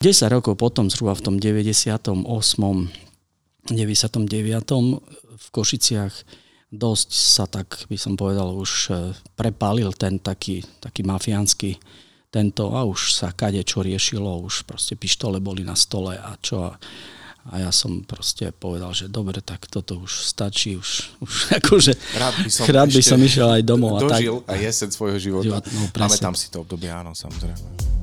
10 rokov potom, zhruba v tom 98. 99. v Košiciach dosť sa tak, by som povedal, už e, prepálil ten taký, taký mafiánsky tento a už sa kade čo riešilo, už proste pištole boli na stole a čo a, a ja som proste povedal, že dobre, tak toto už stačí, už, už akože rád by som, rád by som išiel aj domov. Dožil a tak, aj jeseň svojho života. Život, no, Máme tam si to obdobie, áno, samozrejme.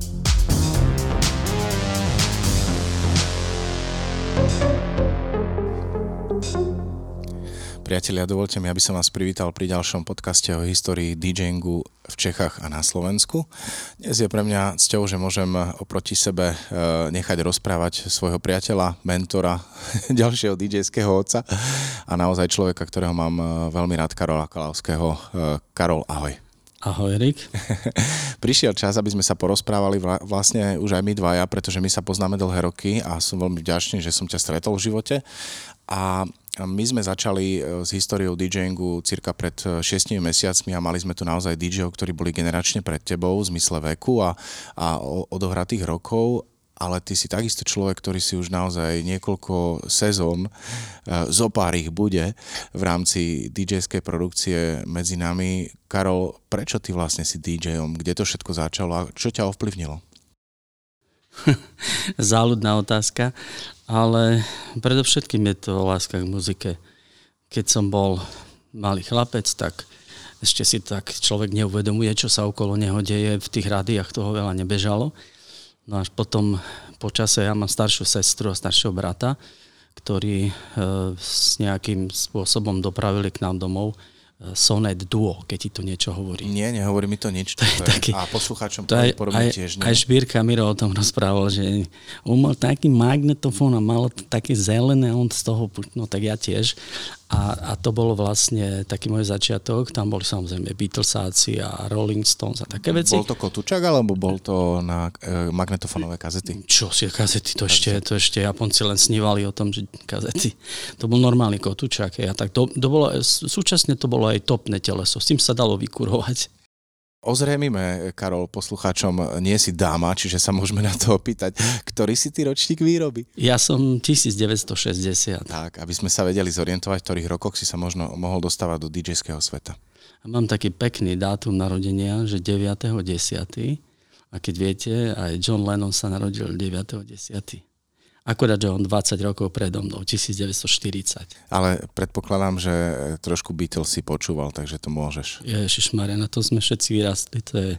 Priatelia, dovolte mi, aby som vás privítal pri ďalšom podcaste o histórii DJingu v Čechách a na Slovensku. Dnes je pre mňa cťou, že môžem oproti sebe e, nechať rozprávať svojho priateľa, mentora, ďalšieho DJského otca a naozaj človeka, ktorého mám e, veľmi rád, Karola Kalavského. E, Karol, ahoj. Ahoj, Erik. Prišiel čas, aby sme sa porozprávali vlastne už aj my dvaja, pretože my sa poznáme dlhé roky a som veľmi vďačný, že som ťa stretol v živote. A my sme začali e, s históriou DJingu cirka pred 6 e, mesiacmi a mali sme tu naozaj DJov, ktorí boli generačne pred tebou v zmysle veku a, a odohratých rokov ale ty si takisto človek, ktorý si už naozaj niekoľko sezón, e, zo pár ich bude v rámci DJskej produkcie medzi nami. Karol, prečo ty vlastne si DJom? Kde to všetko začalo a čo ťa ovplyvnilo? Záľudná otázka ale predovšetkým je to láska k muzike. Keď som bol malý chlapec, tak ešte si tak človek neuvedomuje, čo sa okolo neho deje. V tých rádiách toho veľa nebežalo. No až potom počase ja mám staršiu sestru a staršieho brata, ktorí e, s nejakým spôsobom dopravili k nám domov Sonet Duo, keď ti to niečo hovorí. Nie, nehovorí mi to nič. To je taký, a poslucháčom to aj, aj, tiež nie. Aj Šbírka Miro o tom rozprával, že on mal taký magnetofón a mal také zelené, on z toho, no tak ja tiež. A, a to bolo vlastne taký môj začiatok. Tam boli samozrejme Beatlesáci a Rolling Stones a také veci. Bol to Kotúčak alebo bol to na e, magnetofónové kazety? Čo si kazety? To ešte, to ešte Japonci len snívali o tom, že kazety. To bol normálny Kotúčak. A tak to, to bolo, súčasne to bolo aj topné teleso. S tým sa dalo vykurovať. Ozrejmime, Karol, poslucháčom, nie si dáma, čiže sa môžeme na to opýtať, ktorý si ty ročník výroby? Ja som 1960. Tak, aby sme sa vedeli zorientovať, v ktorých rokoch si sa možno mohol dostávať do DJ-ského sveta. Mám taký pekný dátum narodenia, že 9.10. A keď viete, aj John Lennon sa narodil 9.10. Akurát, že on 20 rokov predo mnou, 1940. Ale predpokladám, že trošku Beatles si počúval, takže to môžeš. Ježišmarja, na to sme všetci vyrastli. To je...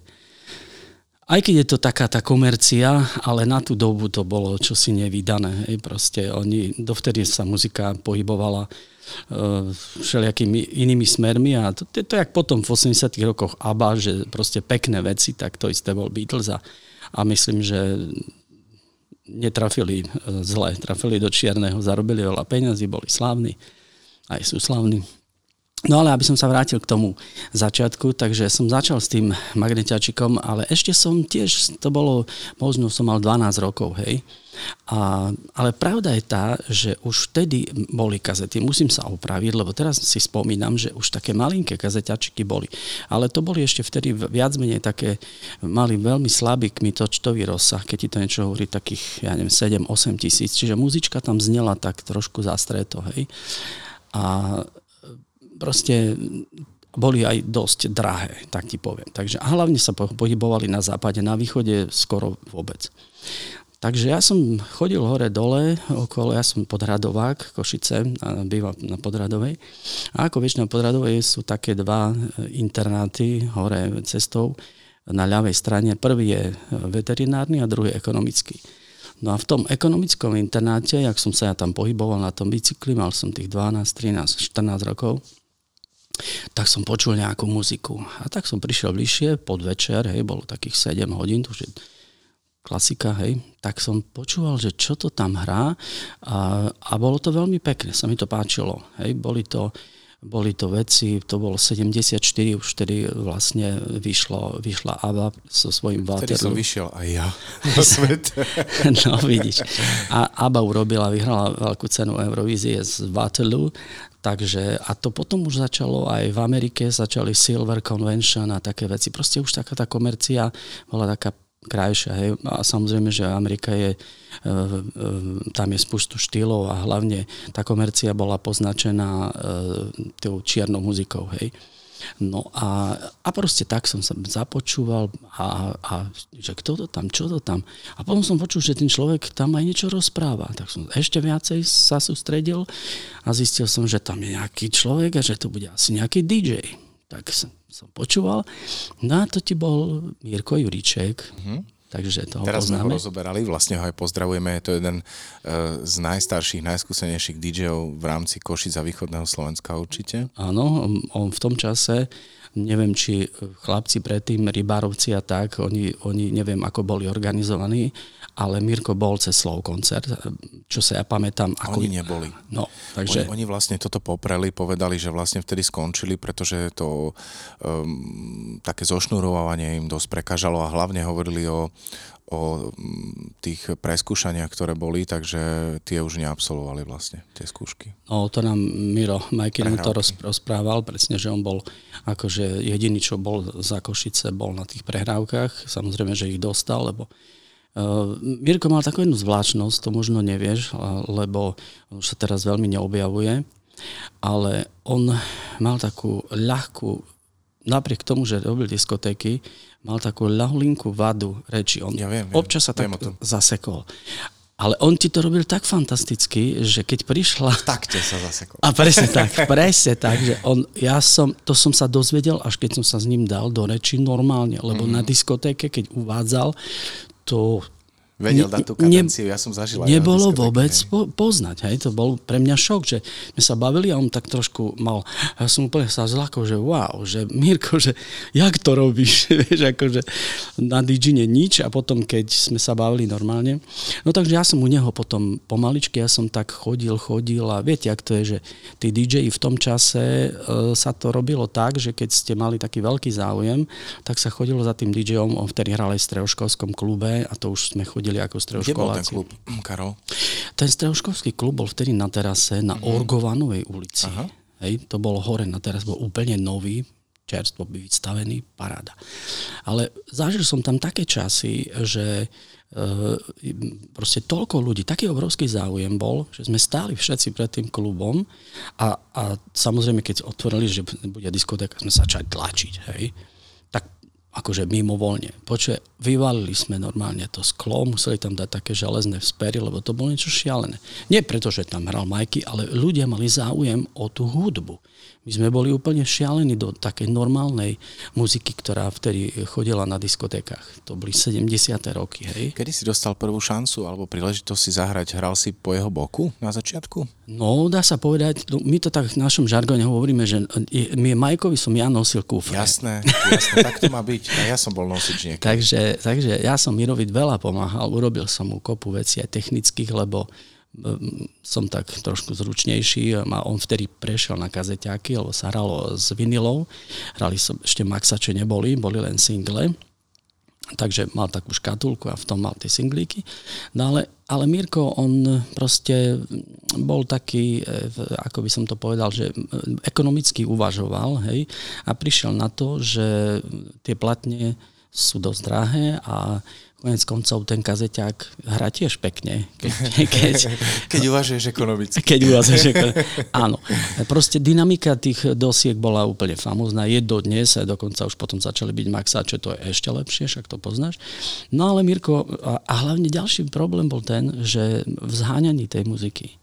Aj keď je to taká tá komercia, ale na tú dobu to bolo čosi nevydané. Hej, proste oni, dovtedy sa muzika pohybovala uh, všelijakými inými smermi a to, to, to, to jak potom v 80 rokoch ABBA, že proste pekné veci, tak to isté bol Beatles a, a myslím, že netrafili e, zle, trafili do čierneho, zarobili veľa peňazí, boli slávni, aj sú slávni. No ale aby som sa vrátil k tomu začiatku, takže som začal s tým magnetiačikom, ale ešte som tiež, to bolo, možno som mal 12 rokov, hej. A, ale pravda je tá, že už vtedy boli kazety. Musím sa opraviť, lebo teraz si spomínam, že už také malinké kazeťačiky boli. Ale to boli ešte vtedy viac menej také, mali veľmi slabý kmitočtový rozsah, keď ti to niečo hovorí, takých, ja neviem, 7-8 tisíc. Čiže muzička tam znela tak trošku zastreto, hej. A proste boli aj dosť drahé, tak ti poviem. Takže a hlavne sa pohybovali na západe, na východe skoro vôbec. Takže ja som chodil hore-dole, okolo, ja som podradovák, Košice, býval na Podradovej. A ako vieš, na Podradovej sú také dva internáty hore cestou na ľavej strane. Prvý je veterinárny a druhý ekonomický. No a v tom ekonomickom internáte, jak som sa ja tam pohyboval na tom bicykli, mal som tých 12, 13, 14 rokov, tak som počul nejakú muziku. A tak som prišiel bližšie, pod večer, hej, bolo takých 7 hodín, to už je klasika, hej, tak som počúval, že čo to tam hrá a, a bolo to veľmi pekné, sa mi to páčilo, hej, boli to, boli to veci, to bolo 74, už vtedy vlastne vyšlo, vyšla ABBA so svojím Waterloo. Vtedy som vyšiel aj ja na svet. no vidíš. A ABBA urobila, vyhrala veľkú cenu Eurovízie z Waterloo Takže, a to potom už začalo aj v Amerike, začali Silver Convention a také veci. Proste už taká tá komercia bola taká krajšia. Hej. A samozrejme, že Amerika je, e, e, tam je spustu štýlov a hlavne tá komercia bola poznačená e, tou čiernou muzikou. Hej. No a, a proste tak som sa započúval a, a že kto to tam, čo to tam. A potom som počul, že ten človek tam aj niečo rozpráva. Tak som ešte viacej sa sústredil a zistil som, že tam je nejaký človek a že to bude asi nejaký DJ. Tak som, som počúval. No a to ti bol Mirko Juríček. Mm-hmm Takže toho Teraz poznáme. sme ho rozoberali, vlastne ho aj pozdravujeme, je to jeden uh, z najstarších, najskúsenejších DJov v rámci Košic a východného Slovenska určite. Áno, on v tom čase, neviem, či chlapci predtým, rybárovci a tak, oni, oni neviem, ako boli organizovaní, ale Mirko bol cez Slow koncert, čo sa ja pamätám. Ako... Oni neboli. No, takže... Oni, oni vlastne toto popreli, povedali, že vlastne vtedy skončili, pretože to um, také zošnurovanie im dosť prekážalo a hlavne hovorili o, o tých preskúšaniach, ktoré boli, takže tie už neabsolvovali vlastne, tie skúšky. No to nám Miro Majky nám to rozprával, presne, že on bol akože jediný, čo bol za Košice, bol na tých prehrávkach, samozrejme, že ich dostal, lebo Uh, Mirko mal takú jednu zvláštnosť, to možno nevieš, lebo on už sa teraz veľmi neobjavuje, ale on mal takú ľahkú, napriek tomu, že robil diskotéky, mal takú ľahlinkú vadu reči. On ja viem, viem, občas sa tak zasekol. Ale on ti to robil tak fantasticky, že keď prišla... V takte sa zasekol. A presne tak, presne tak, že on, ja som, to som sa dozvedel, až keď som sa s ním dal do reči normálne, lebo mm. na diskotéke, keď uvádzal, to vedel dať tú kadenciu, ne, ja som zažil Nebolo vôbec po, poznať, hej, to bol pre mňa šok, že sme sa bavili a on tak trošku mal, ja som úplne sa zlakol, že wow, že Mirko, že jak to robíš, vieš, akože na Digine nič a potom, keď sme sa bavili normálne, no takže ja som u neho potom pomaličky, ja som tak chodil, chodil a viete, ak to je, že tí DJ v tom čase e, sa to robilo tak, že keď ste mali taký veľký záujem, tak sa chodilo za tým DJom, on vtedy hral aj v streoškolskom klube a to už sme chodili chodili ako stredoškoláci. Kde bol ten klub, Karol? Ten stredoškolský klub bol vtedy na terase na mm-hmm. Orgovanovej ulici. Aha. Hej, to bol hore na teraz, bol úplne nový, čerstvo by vystavený, paráda. Ale zažil som tam také časy, že e, proste toľko ľudí, taký obrovský záujem bol, že sme stáli všetci pred tým klubom a, a samozrejme, keď otvorili, že bude diskotéka, sme sa začali tlačiť, hej akože mimovoľne. Počuje, vyvalili sme normálne to sklo, museli tam dať také železné vzpery, lebo to bolo niečo šialené. Nie preto, že tam hral Majky, ale ľudia mali záujem o tú hudbu. My sme boli úplne šialení do takej normálnej muziky, ktorá vtedy chodila na diskotékach. To boli 70. roky, hej. Kedy si dostal prvú šancu alebo príležitosť si zahrať? Hral si po jeho boku na začiatku? No, dá sa povedať, no, my to tak v našom žargone hovoríme, že my Majkovi som ja nosil kufre. Jasné, jasné, tak to má byť. A ja som bol nosič niekedy. Takže, takže ja som Mirovi veľa pomáhal, urobil som mu kopu vecí aj technických, lebo som tak trošku zručnejší a on vtedy prešiel na kazeťáky, lebo sa hralo s vinilou. Hrali som, ešte maxače neboli, boli len single. Takže mal takú škatulku a v tom mal tie singlíky. No ale, ale Mirko, on proste bol taký, e, ako by som to povedal, že ekonomicky uvažoval hej, a prišiel na to, že tie platne sú dosť drahé a Konec koncov ten kazeťák hrá tiež pekne. Keď, keď, keď uvažuješ ekonomicky. Keď uvažuješ ekonomicky. Áno. Proste dynamika tých dosiek bola úplne famózna. Je do dnes, a dokonca už potom začali byť maxáče, to je ešte lepšie, však to poznáš. No ale Mirko, a, hlavne ďalší problém bol ten, že v zháňaní tej muziky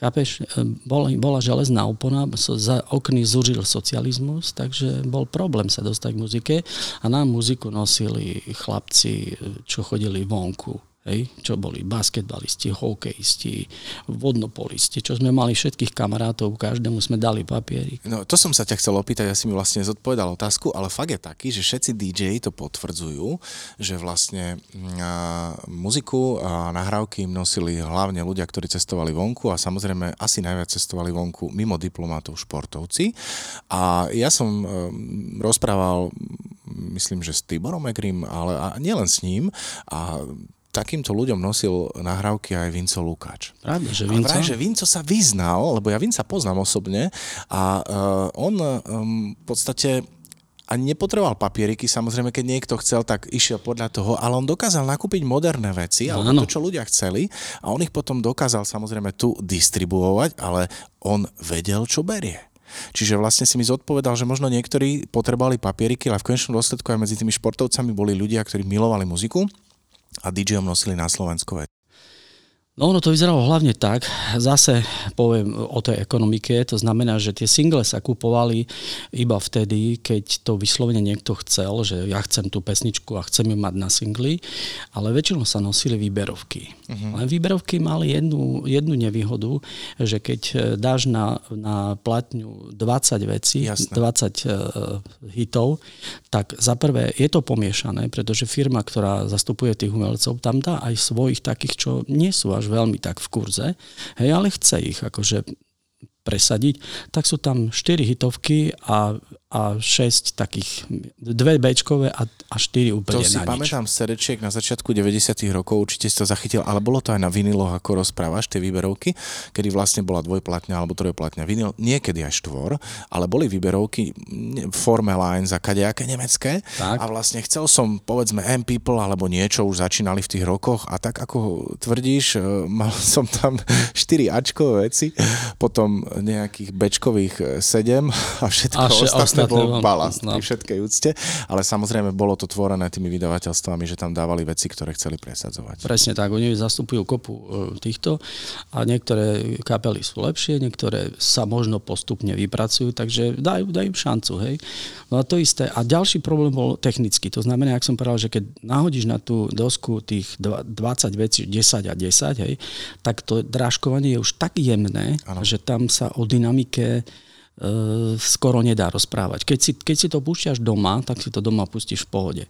Chápeš, e, bola, bola železná opona, za okny zúžil socializmus, takže bol problém sa dostať k muzike a nám muziku nosili chlapci, e, čo chodili vonku Hej, čo boli basketbalisti, hokejisti, vodnopolisti, čo sme mali všetkých kamarátov, každému sme dali papiery. No to som sa ťa chcel opýtať, ja si mi vlastne zodpovedal otázku, ale fakt je taký, že všetci DJ to potvrdzujú, že vlastne a, muziku a nahrávky im nosili hlavne ľudia, ktorí cestovali vonku a samozrejme asi najviac cestovali vonku mimo diplomatov športovci. A ja som e, rozprával myslím, že s Tiborom Egrim, ale a nielen s ním a takýmto ľuďom nosil nahrávky aj Vinco Lukáč. Pravda, že Vinco? A že Vinco sa vyznal, lebo ja Vinca poznám osobne a uh, on um, v podstate a nepotreboval papieriky, samozrejme, keď niekto chcel, tak išiel podľa toho, ale on dokázal nakúpiť moderné veci, alebo to, čo ľudia chceli a on ich potom dokázal samozrejme tu distribuovať, ale on vedel, čo berie. Čiže vlastne si mi zodpovedal, že možno niektorí potrebovali papieriky, ale v konečnom dôsledku aj medzi tými športovcami boli ľudia, ktorí milovali muziku a DJom nosili na Slovensku No ono to vyzeralo hlavne tak, zase poviem o tej ekonomike, to znamená, že tie single sa kupovali iba vtedy, keď to vyslovene niekto chcel, že ja chcem tú pesničku a chcem ju mať na singli, ale väčšinou sa nosili výberovky. Uh-huh. Len výberovky mali jednu, jednu nevýhodu, že keď e, dáš na, na platňu 20 vecí, Jasne. 20 uh, hitov, tak za prvé je to pomiešané, pretože firma, ktorá zastupuje tých umelcov, tam dá aj svojich takých, čo nie sú až veľmi tak v kurze, hej, ale chce ich akože presadiť, tak sú tam 4 hitovky a a 6 takých, dve Bčkové a, a 4 úplne To si na pamätám z CD na začiatku 90 rokov, určite si to zachytil, ale bolo to aj na viniloch, ako rozprávaš, tie výberovky, kedy vlastne bola dvojplatňa alebo trojplatňa vinil, niekedy aj štvor, ale boli výberovky forme line za kadejaké nemecké. Tak. a vlastne chcel som, povedzme, M People alebo niečo, už začínali v tých rokoch a tak ako tvrdíš, e, mal som tam 4 Ačkové veci, potom nejakých Bčkových 7 a všetko a ostatné bol balast no. pri všetkej úcte, ale samozrejme bolo to tvorené tými vydavateľstvami, že tam dávali veci, ktoré chceli presadzovať. Presne tak, oni zastupujú kopu e, týchto a niektoré kapely sú lepšie, niektoré sa možno postupne vypracujú, takže dajú, dajú šancu, hej. No a to isté. A ďalší problém bol technicky, to znamená, ak som povedal, že keď nahodíš na tú dosku tých 20 vecí, 10 a 10, hej, tak to drážkovanie je už tak jemné, ano. že tam sa o dynamike skoro nedá rozprávať. Keď si, keď si to púšťaš doma, tak si to doma pustíš v pohode.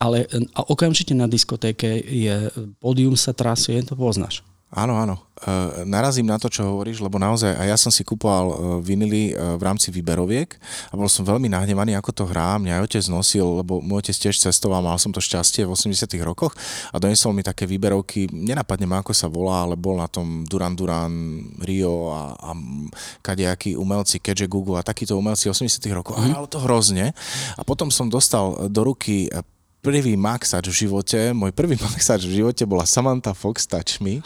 Ale a okamžite na diskotéke je, pódium sa trasie, to poznáš. Áno, áno. E, narazím na to, čo hovoríš, lebo naozaj, a ja som si kupoval e, vinily e, v rámci výberoviek a bol som veľmi nahnevaný, ako to hrá. Mňa aj otec nosil, lebo môj otec tiež cestoval, mal som to šťastie v 80 rokoch a donesol mi také výberovky, nenapadne ma, ako sa volá, ale bol na tom Duran Duran, Rio a, a kadejakí umelci, keďže Google a takíto umelci 80 rokov. A hralo to hrozne. A potom som dostal do ruky prvý maxač v živote, môj prvý maxač v živote bola Samantha Fox Touch Me.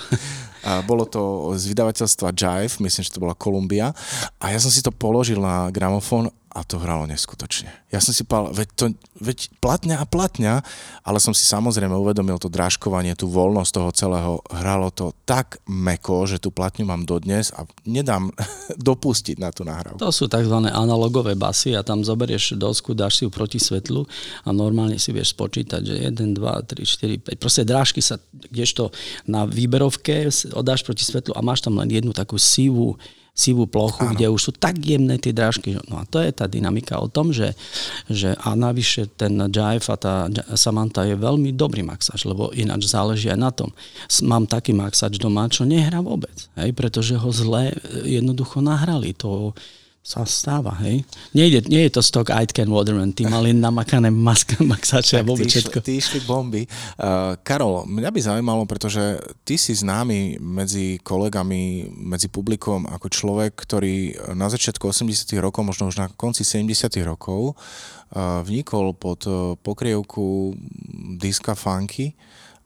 A bolo to z vydavateľstva Jive, myslím, že to bola Columbia. A ja som si to položil na gramofón a to hralo neskutočne. Ja som si povedal, veď, to, veď platňa a platňa, ale som si samozrejme uvedomil to drážkovanie, tú voľnosť toho celého. Hralo to tak meko, že tú platňu mám dodnes a nedám dopustiť na tú nahrávku. To sú tzv. analogové basy a tam zoberieš dosku, dáš si ju proti svetlu a normálne si vieš spočítať, že 1, 2, 3, 4, 5. Proste drážky sa, kdežto na výberovke odáš proti svetlu a máš tam len jednu takú sivú sivú plochu, Áno. kde už sú tak jemné tie drážky. No a to je tá dynamika o tom, že, že a navyše ten Jive a tá Samantha je veľmi dobrý maxač, lebo ináč záleží aj na tom. Mám taký maxač doma, čo nehrá vôbec, hej, pretože ho zle jednoducho nahrali. To, sa stáva, hej. Nejde, nie je to stock Aitken Waterman, tí mali namakané mask, maxače a vôbec všetko. Tí išli bomby. Uh, Karol, mňa by zaujímalo, pretože ty si známy medzi kolegami, medzi publikom ako človek, ktorý na začiatku 80 rokov, možno už na konci 70 rokov uh, vnikol pod pokrievku diska funky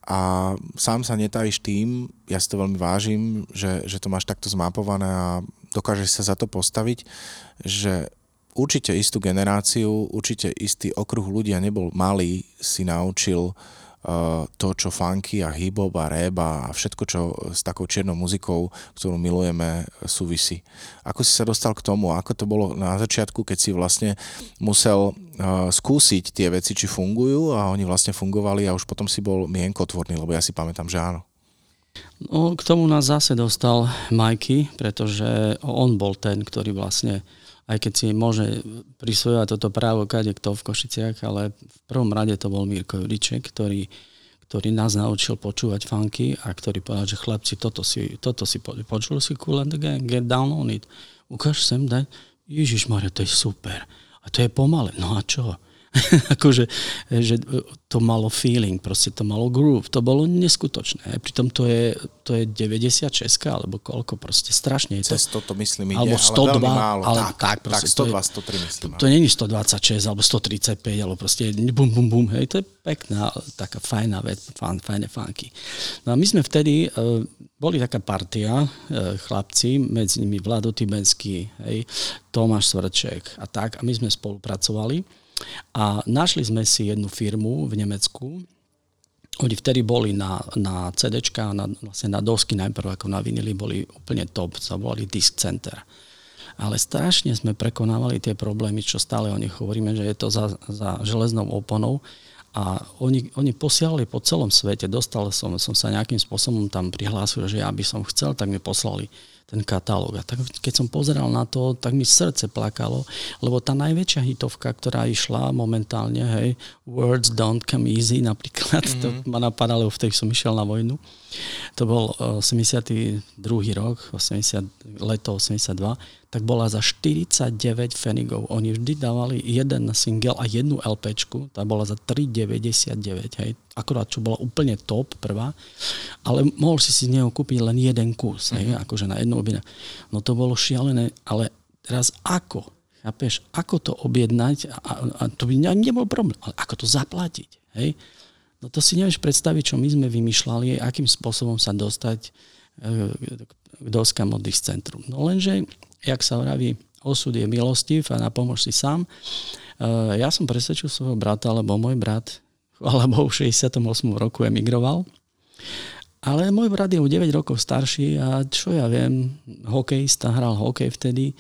a sám sa netavíš tým, ja si to veľmi vážim, že, že to máš takto zmapované a dokážeš sa za to postaviť, že určite istú generáciu, určite istý okruh ľudia nebol malý, si naučil uh, to, čo funky a hip-hop a rap a všetko, čo s takou čiernou muzikou, ktorú milujeme, súvisí. Ako si sa dostal k tomu? Ako to bolo na začiatku, keď si vlastne musel skúsiť tie veci, či fungujú a oni vlastne fungovali a už potom si bol mienkotvorný, lebo ja si pamätám, že áno. No, k tomu nás zase dostal Majky, pretože on bol ten, ktorý vlastne aj keď si môže prisvojovať toto právo kade kto v Košiciach, ale v prvom rade to bol Mirko Juriček, ktorý, ktorý nás naučil počúvať funky a ktorý povedal, že chlapci, toto si, toto si počul si Cool and Gang, get down on it. Ukáž sem, daj. Ježiš Maria, to je super. A to je pomalé. No a čo? akože, že to malo feeling, proste to malo groove, to bolo neskutočné. Pritom to je, to je 96 alebo koľko, proste strašne. Je to, Cez to myslím ide, alebo 102, ale málo. Ale tak, tak, proste, tak 102, to je, 103 myslím. To, to není 126 alebo 135, alebo proste bum, bum, bum, hej, to je pekná, taká fajná vec, fajn, fajné funky. No a my sme vtedy, uh, boli taká partia, uh, chlapci, medzi nimi Vlado Tybenský, hej, Tomáš Svrček a tak, a my sme spolupracovali a našli sme si jednu firmu v Nemecku, oni vtedy boli na, na CD, na, vlastne na dosky najprv ako na vinily, boli úplne top, sa volali Disk Center. Ale strašne sme prekonávali tie problémy, čo stále o nich hovoríme, že je to za, za železnou oponou. A oni, oni posielali po celom svete, dostal som, som sa nejakým spôsobom tam prihlásil, že ja by som chcel, tak mi poslali ten katalóg. A tak, keď som pozeral na to, tak mi srdce plakalo, lebo tá najväčšia hitovka, ktorá išla momentálne, hej, Words Don't Come Easy napríklad, mm-hmm. to mhm. ma napadalo, vtedy som išiel na vojnu. To bol 82. rok, 80, leto 82 tak bola za 49 fenigov. Oni vždy dávali jeden single a jednu LPčku, tá bola za 3,99, hej. Akorát, čo bola úplne top prvá, ale mohol si si z neho kúpiť len jeden kus, hej, mm-hmm. akože na jednu objednať. No to bolo šialené, ale teraz ako? Chápeš, ako to objednať a, a to by nebol problém, ale ako to zaplatiť, hej? No to si nevieš predstaviť, čo my sme vymýšľali, akým spôsobom sa dostať e, k doskám od centrum. No lenže jak sa vraví, osud je milostiv a napomôž si sám. Eh, ja som presvedčil svojho brata, lebo môj brat, Bohu, v 68. roku emigroval. Ale môj brat je o 9 rokov starší a čo ja viem, hokejista, hral hokej vtedy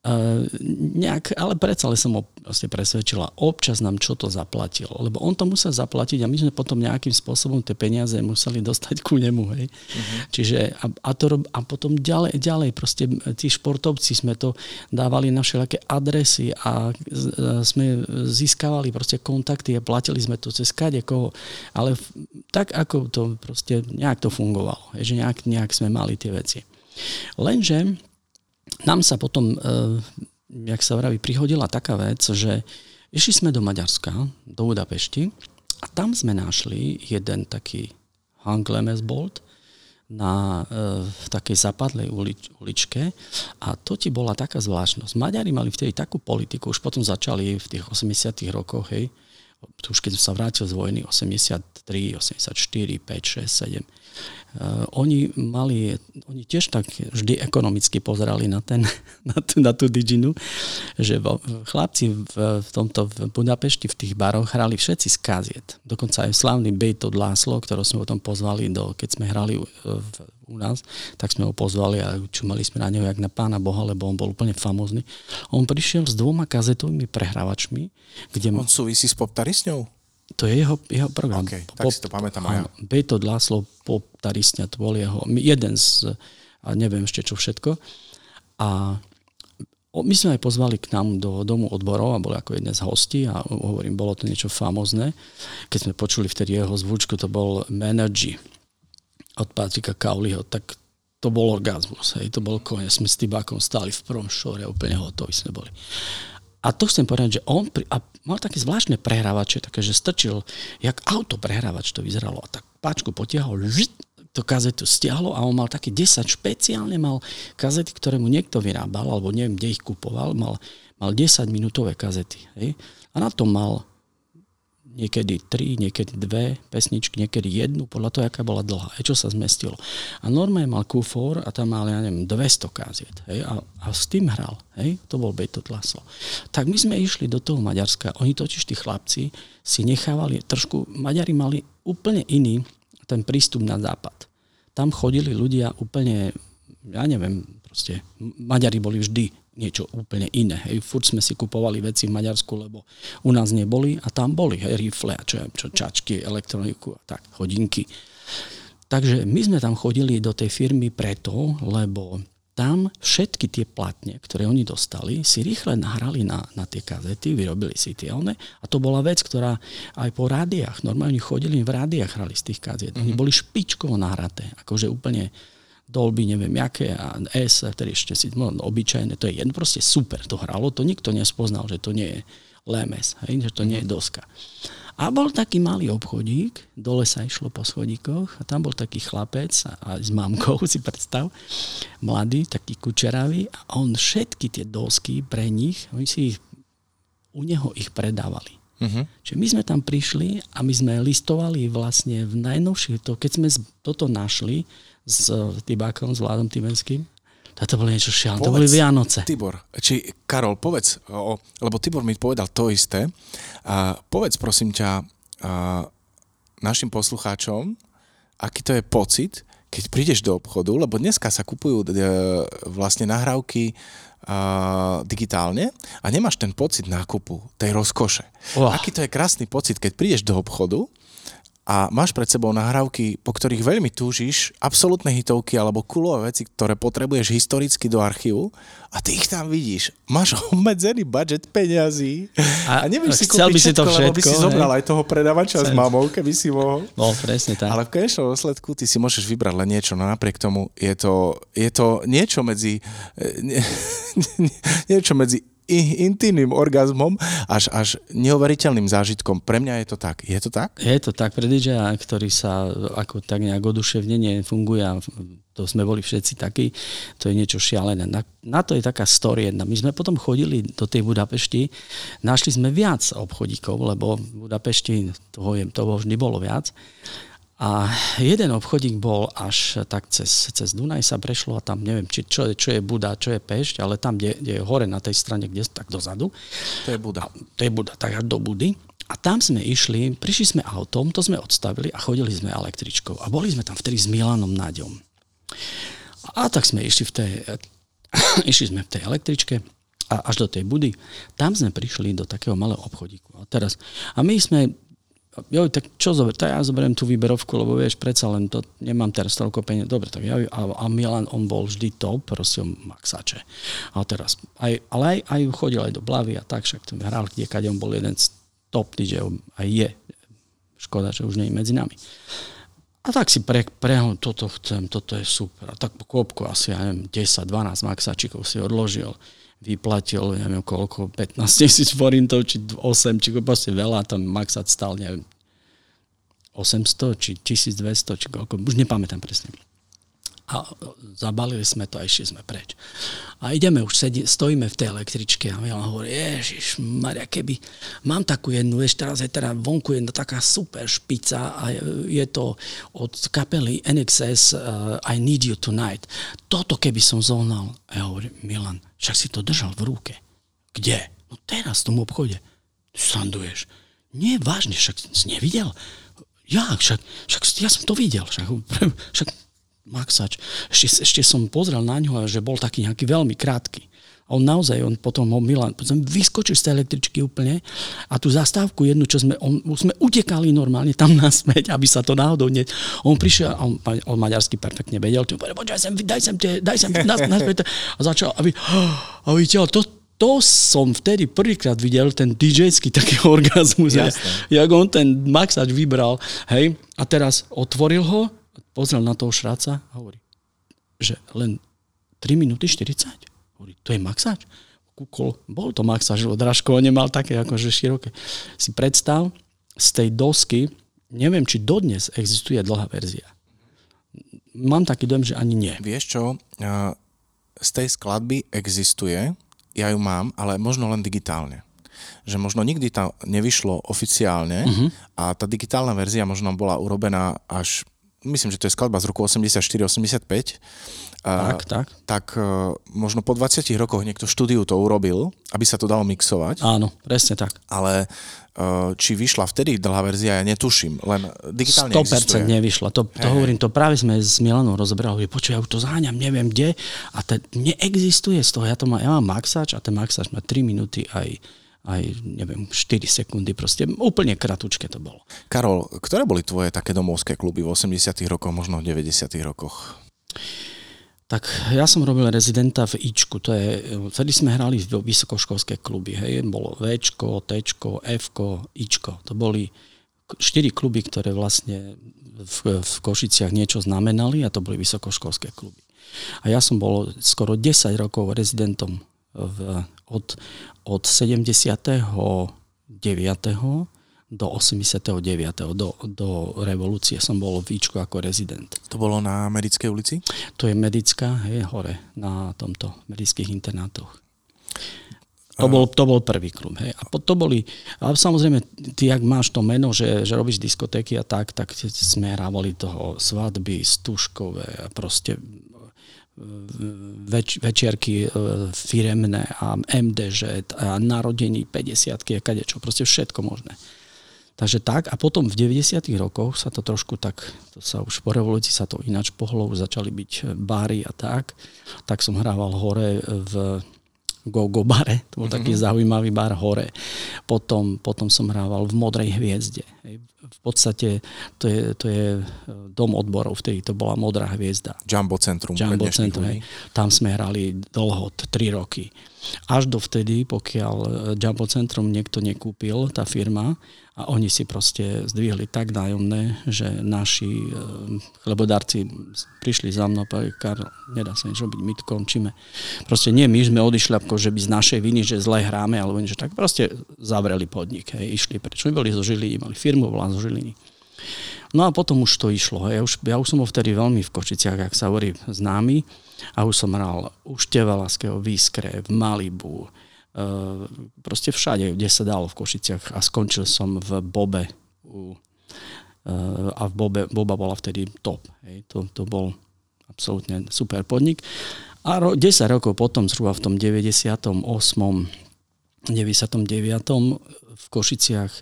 Uh, nejak, ale predsa som ho vlastne presvedčila, občas nám čo to zaplatil, lebo on to musel zaplatiť a my sme potom nejakým spôsobom tie peniaze museli dostať ku nemu. Hej. Uh-huh. Čiže a, a, to, a potom ďalej, ďalej, proste tí športovci sme to dávali na všelaké adresy a sme získavali proste kontakty a platili sme to cez kade koho, ale tak ako to proste nejak to fungovalo, hej, že nejak, nejak sme mali tie veci. Lenže nám sa potom, eh, jak sa vraví, prihodila taká vec, že išli sme do Maďarska, do Budapešti a tam sme našli jeden taký Hanglemes Bolt na, eh, v takej zapadlej ulič, uličke a to ti bola taká zvláštnosť. Maďari mali vtedy takú politiku, už potom začali v tých 80 rokoch, hej, už keď som sa vrátil z vojny 83, 84, 5, 6, 7, Uh, oni mali, oni tiež tak vždy ekonomicky pozerali na, ten, na, tú, na tú diginu, že vo, chlapci v, v tomto v Budapešti v tých baroch hrali všetci z kaziet. Dokonca aj slavný Bejto Láslo, ktorého sme potom pozvali, do, keď sme hrali v, u nás, tak sme ho pozvali a čumali sme na neho jak na pána Boha, lebo on bol úplne famózny. On prišiel s dvoma kazetovými prehrávačmi, kde... On súvisí s poptarisňou? To je jeho, jeho program. Okay, tak Pop, si to pamätám aj ja. Bejto Láslo Pop Tarisňa, to bol jeho, jeden z, a neviem ešte čo všetko. A my sme aj pozvali k nám do domu odborov a boli ako jeden z hostí a hovorím, bolo to niečo famozné. Keď sme počuli vtedy jeho zvučku, to bol Menergy od Patrika Kauliho, tak to bol orgazmus, hej, to bol koniec. Sme s Tybákom stali v prvom šore, úplne hotoví sme boli. A to chcem povedať, že on pri, a mal také zvláštne prehrávače, také, že strčil, jak auto prehrávač to vyzeralo. A tak páčku potiahol, žit, to kazetu stiahlo a on mal také 10, špeciálne mal kazety, ktoré mu niekto vyrábal, alebo neviem, kde ich kupoval, mal, mal 10 minútové kazety. Hej? A na tom mal niekedy tri, niekedy dve pesničky, niekedy jednu, podľa toho, aká bola dlhá, aj čo sa zmestilo. A normálne mal kufor a tam mal, ja neviem, 200 kaziet. Hej, a, a s tým hral. Hej, to bol Beto Laslo. Tak my sme išli do toho Maďarska, oni totiž tí chlapci si nechávali trošku, Maďari mali úplne iný ten prístup na západ. Tam chodili ľudia úplne, ja neviem, proste, Maďari boli vždy niečo úplne iné. Hej. Furt sme si kupovali veci v Maďarsku, lebo u nás neboli a tam boli hej, rifle a čo, čo čačky, elektroniku a tak, hodinky. Takže my sme tam chodili do tej firmy preto, lebo tam všetky tie platne, ktoré oni dostali, si rýchle nahrali na, na tie kazety, vyrobili si tie one a to bola vec, ktorá aj po rádiách, normálne chodili v rádiách, hrali z tých kazet. Mm-hmm. Oni boli špičkovo nahraté, akože úplne Dolby, neviem aké, a S, ktorý ešte si, no, obyčajné, to je jedno, proste super to hralo, to nikto nespoznal, že to nie je lemes, hej, že to nie je doska. A bol taký malý obchodík, dole sa išlo po schodíkoch a tam bol taký chlapec a, a s mamkou, si predstav, mladý, taký kučeravý a on všetky tie dosky pre nich, oni si ich, u neho ich predávali. Uh-huh. Čiže my sme tam prišli a my sme listovali vlastne v najnovších, to, keď sme toto našli s Tybákom, s Vládom Tibenským, to bolo niečo šialené, to boli Vianoce. Tibor, či Karol, povedz, o, lebo Tibor mi povedal to isté. A povedz prosím ťa a, našim poslucháčom, aký to je pocit, keď prídeš do obchodu, lebo dneska sa kupujú e, vlastne nahrávky a, digitálne a nemáš ten pocit nákupu, tej rozkoše. Oh. Aký to je krásny pocit, keď prídeš do obchodu a máš pred sebou nahrávky, po ktorých veľmi túžiš, absolútne hitovky alebo kulové veci, ktoré potrebuješ historicky do archívu a ty ich tam vidíš. Máš obmedzený budget peňazí a, a nevieš si kúpiť by si to všetko, lebo by si zobral aj toho predavača Chcel. s mamou, keby si mohol. No, presne tak. Ale v konečnom dôsledku ty si môžeš vybrať len niečo, no napriek tomu je to, je to niečo medzi nie, niečo medzi intimným orgazmom až, až neuveriteľným zážitkom. Pre mňa je to tak. Je to tak? Je to tak pre DJ, ktorý sa ako tak nejak oduševnenie funguje a to sme boli všetci takí, to je niečo šialené. Na, na to je taká story jedna. My sme potom chodili do tej Budapešti, našli sme viac obchodíkov, lebo v Budapešti toho, je, toho vždy bolo viac. A jeden obchodík bol až tak cez, cez Dunaj sa prešlo a tam neviem, či, čo, čo je Buda, čo je Pešť, ale tam, kde, kde je hore na tej strane, kde tak dozadu. To je Buda. A, to je Buda, tak až do Budy. A tam sme išli, prišli sme autom, to sme odstavili a chodili sme električkou. A boli sme tam vtedy s Milanom Naďom. A tak sme išli v tej, išli sme v tej električke a až do tej budy. Tam sme prišli do takého malého obchodíku. A teraz, a my sme jo, tak čo zober, tak ja zoberiem tú výberovku, lebo vieš, predsa len to, nemám teraz toľko peniaz. Dobre, tak ja, a, a Milan, on bol vždy top, proste on maxače. A teraz, aj, ale aj, aj chodil aj do Blavy a tak, však ten hral kde kade on bol jeden z top DJ, aj je. Škoda, že už nie je medzi nami. A tak si pre, pre toto chcem, toto je super. A tak po kôpku asi, ja neviem, 10-12 maxačikov si odložil vyplatil, neviem koľko, 15 tisíc forintov, či 8, či proste veľa, tam maxat stal, neviem, 800, či 1200, či koľko, už nepamätám presne. A zabalili sme to a išli sme preč. A ideme, už sedí, stojíme v tej električke a Milan hovorí, ježiš, Maria, keby mám takú jednu, vieš, teraz je teda vonku jedna taká super špica a je to od kapely NXS uh, I Need You Tonight. Toto keby som zohnal. A ja hovorím, Milan, však si to držal v ruke. Kde? No teraz v tom obchode. Sanduješ. Nie, vážne, však si nevidel? Ja, však, však ja som to videl. Však, však Maxač. Ešte, ešte som pozrel na ňo, že bol taký nejaký veľmi krátky. A on naozaj, on potom ho Milan, potom vyskočil z tej električky úplne a tú zastávku jednu, čo sme, on, sme utekali normálne tam nasmeť, aby sa to náhodou ne... On prišiel, on, on maďarsky perfektne vedel, tu povedal, počkaj sem, daj sem, tie, daj sem, nas, naspäť. A začal, aby, a videl, to, to som vtedy prvýkrát videl, ten DJ-ský taký orgazmus, jak on ten maxač vybral, hej, a teraz otvoril ho, pozrel na toho šráca a hovorí, že len 3 minúty 40. Hovorí, to je maxáč? Kúkol, bol to maxáč, lebo Dražko nemal také akože široké. Si predstav, z tej dosky, neviem, či dodnes existuje dlhá verzia. Mám taký dojem, že ani nie. Vieš čo, z tej skladby existuje, ja ju mám, ale možno len digitálne že možno nikdy to nevyšlo oficiálne uh-huh. a tá digitálna verzia možno bola urobená až myslím, že to je skladba z roku 84-85, tak, tak. tak e, možno po 20 rokoch niekto štúdiu to urobil, aby sa to dalo mixovať. Áno, presne tak. Ale e, či vyšla vtedy dlhá verzia, ja netuším, len digitálne 100% existuje. nevyšla, to, to hey. hovorím, to práve sme s Milanom rozoberali, počuj, ja už to zháňam, neviem kde a to neexistuje z toho, ja, to má, ja mám maxač a ten maxač má 3 minúty aj aj, neviem, 4 sekundy, proste úplne kratučké to bolo. Karol, ktoré boli tvoje také domovské kluby v 80 rokoch, možno v 90 rokoch? Tak ja som robil rezidenta v Ičku, to je, vtedy sme hrali v vysokoškolské kluby, hej, bolo Včko, Tčko, Fko, Ičko, to boli štyri kluby, ktoré vlastne v, v Košiciach niečo znamenali a to boli vysokoškolské kluby. A ja som bol skoro 10 rokov rezidentom v, od, od 79 do 89. Do, do revolúcie som bol v Víčku ako rezident. To bolo na Medickej ulici? To je Medická, hej, hore, na tomto medických internátoch. To bol, to bol prvý klub. Hej. A to boli, a samozrejme, ty, ak máš to meno, že, že robíš diskotéky a tak, tak sme hrávali toho svadby, stužkové a proste več, večierky e, firemné a MDŽ a narodení 50 a kadečo, proste všetko možné. Takže tak a potom v 90. rokoch sa to trošku tak, to sa už po revolúcii sa to ináč pohlo, začali byť báry a tak. Tak som hrával hore v Go Go bare, to bol mm-hmm. taký zaujímavý bar hore. Potom, potom som hrával v Modrej hviezde. V podstate to je, to je e, dom odborov, vtedy to bola Modrá hviezda. Jumbo Centrum. Jumbo Centrum, hej. Tam sme hrali dlho, 3 roky. Až do vtedy, pokiaľ e, Jumbo Centrum niekto nekúpil, tá firma, a oni si proste zdvihli tak nájomné, že naši e, chlebodárci prišli za mnou a povedali, Karol, nedá sa nič robiť, my tu končíme. Proste nie, my sme odišli ako, že by z našej viny, že zle hráme, alebo niečo tak, proste zavreli podnik, hej, išli preč. My boli zo Žiliny, mali firmu, bola zo. No a potom už to išlo. Ja, už, ja už som bol vtedy veľmi v Košiciach, ak sa hovorí, známy. A už som hral u Števalaského, v Iskre, v Malibu, Eh, proste všade, kde sa dalo v Košiciach a skončil som v Bobe u, eh, a v Bobe, Boba bola vtedy top. Hej. To, to bol absolútne super podnik. A ro, 10 rokov potom, zhruba v tom 98. 99. v Košiciach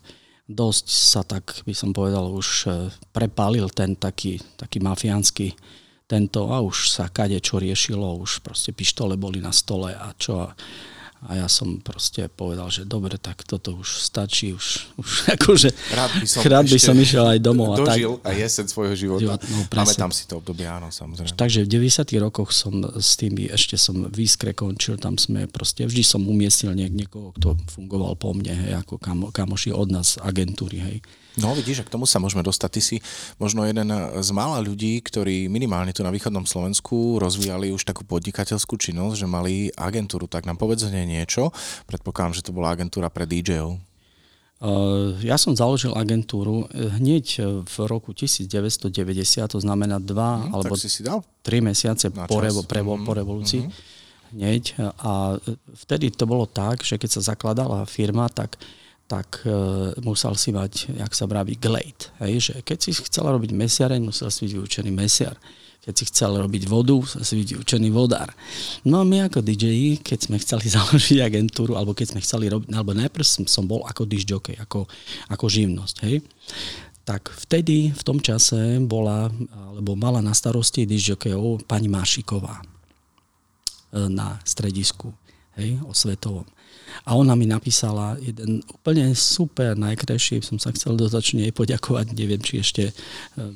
dosť sa tak, by som povedal, už eh, prepálil ten taký, taký mafiánsky tento a už sa kade čo riešilo, už proste pištole boli na stole a čo a a ja som proste povedal, že dobre, tak toto už stačí, už, už akože rád by som, rád by som išiel aj domov. A tak. aj jeseň svojho života. Život, no, Pamätám si to obdobie, áno, samozrejme. Takže v 90 rokoch som s tými, ešte som v Iskre končil, tam sme proste, vždy som umiestnil niek- niekoho, kto fungoval po mne, hej, ako kamo, kamoši od nás agentúry, hej. No vidíš, k tomu sa môžeme dostať. Ty si možno jeden z mála ľudí, ktorí minimálne tu na východnom Slovensku rozvíjali už takú podnikateľskú činnosť, že mali agentúru. Tak nám povedzne niečo. Predpokladám, že to bola agentúra pre DJ-ov. Uh, ja som založil agentúru hneď v roku 1990, to znamená dva hmm, alebo si si dal? tri mesiace po, revo, pre, mm, po revolúcii. Mm. Hneď. A vtedy to bolo tak, že keď sa zakladala firma, tak tak e, musel si mať, jak sa vraví, glade. Hej? Že keď si chcel robiť mesiareň, musel si byť vyučený mesiar. Keď si chcel robiť vodu, musel si byť vyučený vodár. No a my ako DJ, keď sme chceli založiť agentúru, alebo keď sme chceli robiť, alebo najprv som bol ako disjockey, ako, ako živnosť. Hej? tak vtedy, v tom čase bola, alebo mala na starosti disjokejov pani Mášiková e, na stredisku, hej, o Svetovom. A ona mi napísala jeden úplne super, najkrajší, som sa chcel dotačne jej poďakovať, neviem, či ešte, eh,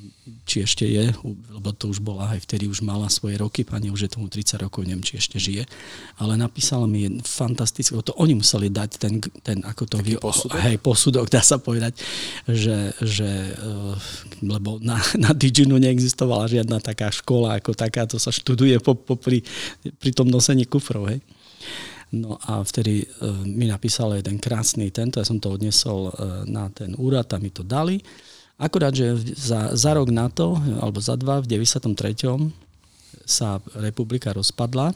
či ešte je, lebo to už bola, aj vtedy už mala svoje roky, pani už je tomu 30 rokov, neviem, či ešte žije, ale napísala mi fantastické, to oni museli dať ten, ten ako to vy, posudok? Hej, posudok, dá sa povedať, že, že eh, lebo na, na Diginu neexistovala žiadna taká škola ako taká, to sa študuje po, po pri, pri tom nosení kufrov, hej. No a vtedy uh, mi napísal jeden krásny tento, ja som to odnesol uh, na ten úrad, tam mi to dali. Akurát, že za, za rok na to, alebo za dva, v 93. sa republika rozpadla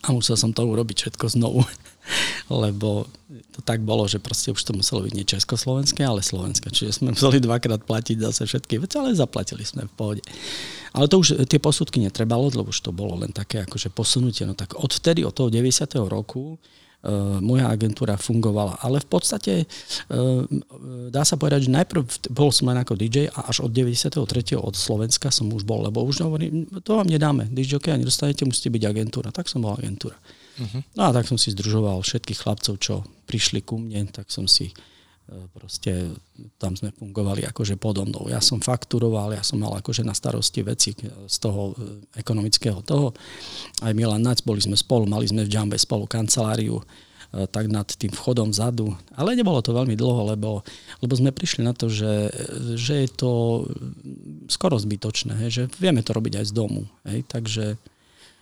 a musel som to urobiť všetko znovu, lebo to tak bolo, že proste už to muselo byť nie československé, ale slovenské. Čiže sme museli dvakrát platiť zase všetky veci, ale zaplatili sme v pohode. Ale to už tie posudky netrebalo, lebo už to bolo len také akože posunutie. No tak odvtedy, od toho 90. roku, moja agentúra fungovala. Ale v podstate uh, dá sa povedať, že najprv bol som len ako DJ a až od 93. od Slovenska som už bol, lebo už hovorím, to vám nedáme, DJ a nedostanete, musíte byť agentúra. Tak som bol agentúra. Uh-huh. No a tak som si združoval všetkých chlapcov, čo prišli ku mne, tak som si E, proste tam sme fungovali akože podo mnou. Ja som fakturoval, ja som mal akože na starosti veci z toho e, ekonomického toho. Aj Milan Nac, boli sme spolu, mali sme v Džambe spolu kanceláriu, e, tak nad tým vchodom vzadu. Ale nebolo to veľmi dlho, lebo, lebo sme prišli na to, že, že je to skoro zbytočné, hej, že vieme to robiť aj z domu. Hej, takže,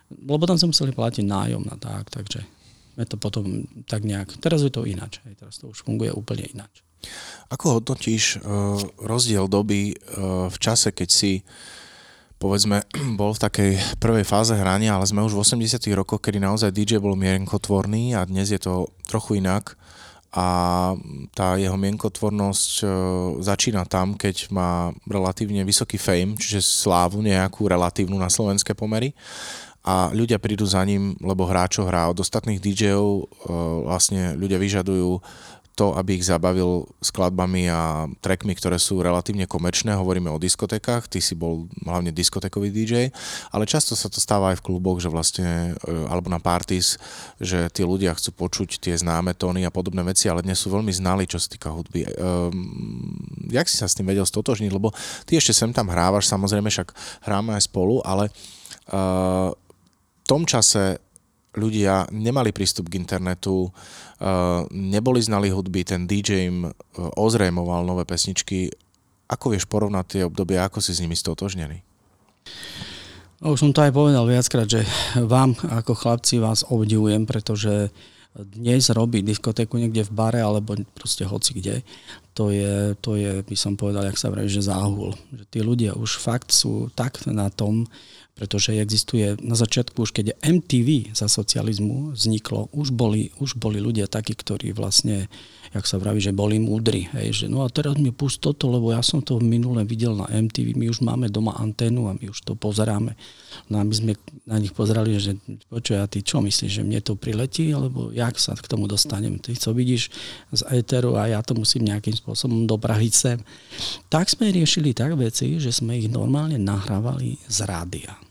lebo tam sme museli platiť nájom na tak, takže sme to potom tak nejak, teraz je to ináč, hej, teraz to už funguje úplne ináč. Ako hodnotíš uh, rozdiel doby uh, v čase, keď si povedzme, bol v takej prvej fáze hrania, ale sme už v 80 rokoch, kedy naozaj DJ bol mienkotvorný a dnes je to trochu inak a tá jeho mienkotvornosť e, začína tam, keď má relatívne vysoký fame, čiže slávu nejakú relatívnu na slovenské pomery a ľudia prídu za ním, lebo hráčo hrá od ostatných DJov, e, vlastne ľudia vyžadujú to, aby ich zabavil skladbami a trackmi, ktoré sú relatívne komerčné. Hovoríme o diskotekách, ty si bol hlavne diskotekový DJ, ale často sa to stáva aj v kluboch, že vlastne, e, alebo na parties, že tí ľudia chcú počuť tie známe tóny a podobné veci, ale dnes sú veľmi znali, čo sa týka hudby. Um, jak si sa s tým vedel stotožniť? Lebo ty ešte sem tam hrávaš, samozrejme, však hráme aj spolu, ale v tom čase ľudia nemali prístup k internetu, uh, neboli znali hudby, ten DJ im uh, ozrejmoval nové pesničky. Ako vieš porovnať tie obdobia, ako si s nimi stotožnený? No, už som to aj povedal viackrát, že vám ako chlapci vás obdivujem, pretože dnes robiť diskotéku niekde v bare alebo proste hoci kde, to je, to je by som povedal, jak sa vraví, že záhul. Že tí ľudia už fakt sú tak na tom, pretože existuje na začiatku, už keď MTV za socializmu vzniklo, už boli, už boli ľudia takí, ktorí vlastne, jak sa vraví, že boli múdri. Hej, že no a teraz mi pust toto, lebo ja som to minule videl na MTV, my už máme doma anténu a my už to pozeráme. No a my sme na nich pozerali, že počuj, a ty čo myslíš, že mne to priletí, alebo jak sa k tomu dostanem? Ty co vidíš z éteru a ja to musím nejakým spôsobom dopraviť sem. Tak sme riešili tak veci, že sme ich normálne nahrávali z rádia.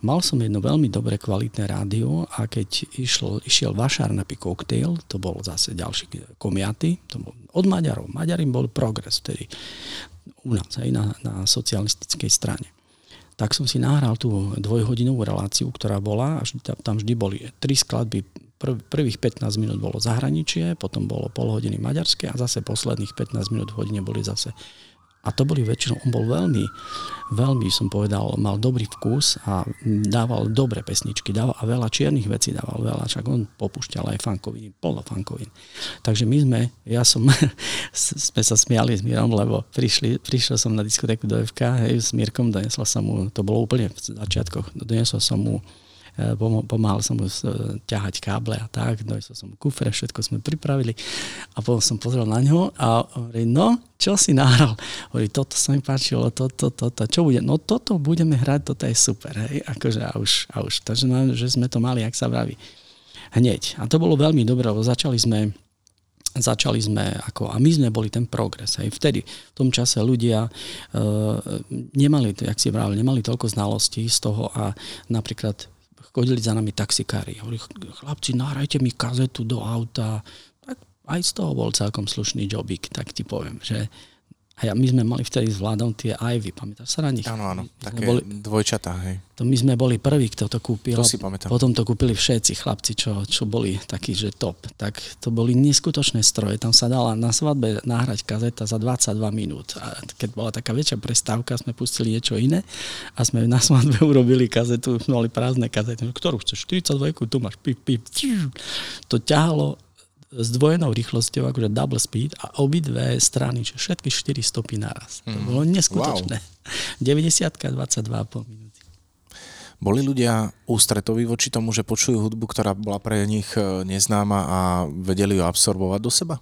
Mal som jedno veľmi dobre kvalitné rádio a keď išlo, išiel Vašár na koktejl, to bol zase ďalší komiaty, to bol od Maďarov. Maďarim bol progres vtedy u nás, aj na, na socialistickej strane. Tak som si nahral tú dvojhodinovú reláciu, ktorá bola, až tam vždy boli tri skladby Prv, prvých 15 minút bolo zahraničie, potom bolo pol hodiny maďarské a zase posledných 15 minút v hodine boli zase a to boli väčšinou, on bol veľmi, veľmi som povedal, mal dobrý vkus a dával dobré pesničky, dával a veľa čiernych vecí dával, veľa, však on popúšťal aj funkoviny, polo funkoviny. Takže my sme, ja som, sme sa smiali s Mírom, lebo prišli, prišiel som na diskotéku do FK, hej, s Mírkom, donesla som mu, to bolo úplne v začiatkoch, donesol som mu pomáhal som mu e, ťahať káble a tak, donesol som mu kufre, všetko sme pripravili a potom som pozrel na ňo a hovorí, no, čo si nahral? Hovorí, toto sa mi páčilo, toto, toto, čo bude? No toto budeme hrať, toto je super, hej, akože a už, a už, takže že sme to mali, ak sa vraví, hneď. A to bolo veľmi dobré, lebo začali sme začali sme ako, a my sme boli ten progres. Hej. Vtedy, v tom čase ľudia e, nemali, jak si vravil, nemali toľko znalostí z toho a napríklad chodili za nami taxikári. Hovorili, chlapci, nahrajte mi kazetu do auta. Tak aj z toho bol celkom slušný jobik, tak ti poviem, že a ja, my sme mali vtedy s vládom tie Ivy, pamätáš sa na nich? Áno, áno, také boli, dvojčatá, hej. To my sme boli prví, kto to kúpil. To si pamätám. Potom to kúpili všetci chlapci, čo, čo boli takí, že top. Tak to boli neskutočné stroje. Tam sa dala na svadbe nahrať kazeta za 22 minút. A keď bola taká väčšia prestávka, sme pustili niečo iné a sme na svadbe urobili kazetu, mali prázdne kazety. Ktorú chceš? 42, tu máš pip, pip. To ťahalo s dvojenou rýchlosťou, akože double speed a obidve strany, čiže všetky 4 stopy naraz. Mm. To mhm. bolo neskutočné. Wow. 90 22,5 minúty. Boli ľudia ústretoví voči tomu, že počujú hudbu, ktorá bola pre nich e, neznáma a vedeli ju absorbovať do seba?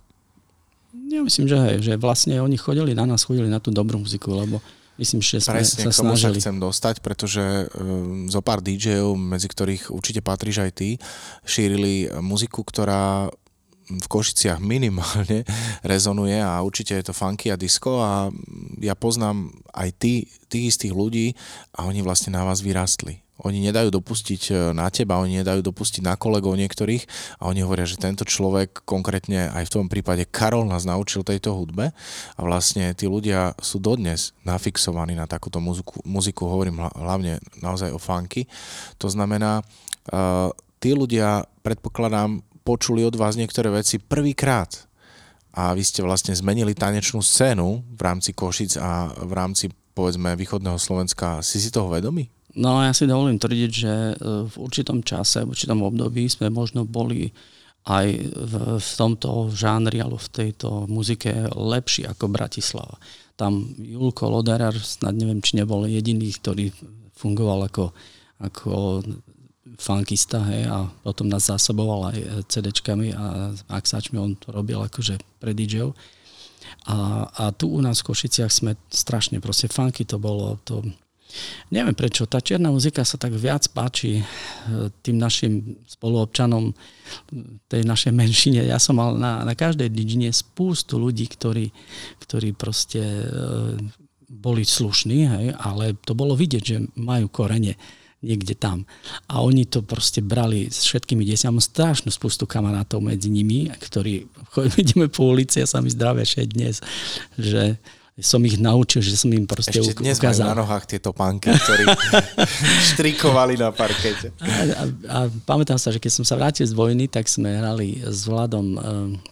Ja myslím, že hej, že vlastne oni chodili na nás, chodili na tú dobrú muziku, lebo Myslím, že sme Presne, sa snažili. sa chcem dostať, pretože um, zo pár DJov, medzi ktorých určite patríš aj ty, šírili muziku, ktorá v Košiciach minimálne rezonuje a určite je to funky a disco a ja poznám aj tí, tých istých ľudí a oni vlastne na vás vyrastli. Oni nedajú dopustiť e, na teba, oni nedajú dopustiť na kolegov niektorých a oni hovoria, že tento človek, konkrétne aj v tom prípade Karol nás naučil tejto hudbe a vlastne tí ľudia sú dodnes nafixovaní na takúto muziku, muziku hovorím hlavne naozaj o funky. To znamená, uh, tí ľudia, predpokladám, počuli od vás niektoré veci prvýkrát a vy ste vlastne zmenili tanečnú scénu v rámci Košic a v rámci povedzme východného Slovenska. Si si toho vedomý? No ja si dovolím tvrdiť, že e, v určitom čase, v určitom období sme možno boli aj v, v tomto žánri alebo v tejto muzike lepší ako Bratislava. Tam Julko Loderar, snad neviem, či nebol jediný, ktorý fungoval ako, ako funkista, hej, a potom nás zásoboval aj CD-čkami a maxáčmi, on to robil akože pre DJov. A, a tu u nás v Košiciach sme strašne, proste funky to bolo, to, neviem prečo, tá čierna muzika sa tak viac páči e, tým našim spoluobčanom tej našej menšine. Ja som mal na, na každej dedine spústu ľudí, ktorí, ktorí proste e, boli slušní, hej, ale to bolo vidieť, že majú korene niekde tam. A oni to proste brali s všetkými desiami. Mám strašnú spustu kamarátov medzi nimi, ktorí ideme po ulici a sa mi zdravia aj dnes, že som ich naučil, že som im proste Ešte dnes ukázal. na nohách tieto pánky, ktorí štrikovali na parkete. A, a, a pamätám sa, že keď som sa vrátil z vojny, tak sme hrali s Vladom um,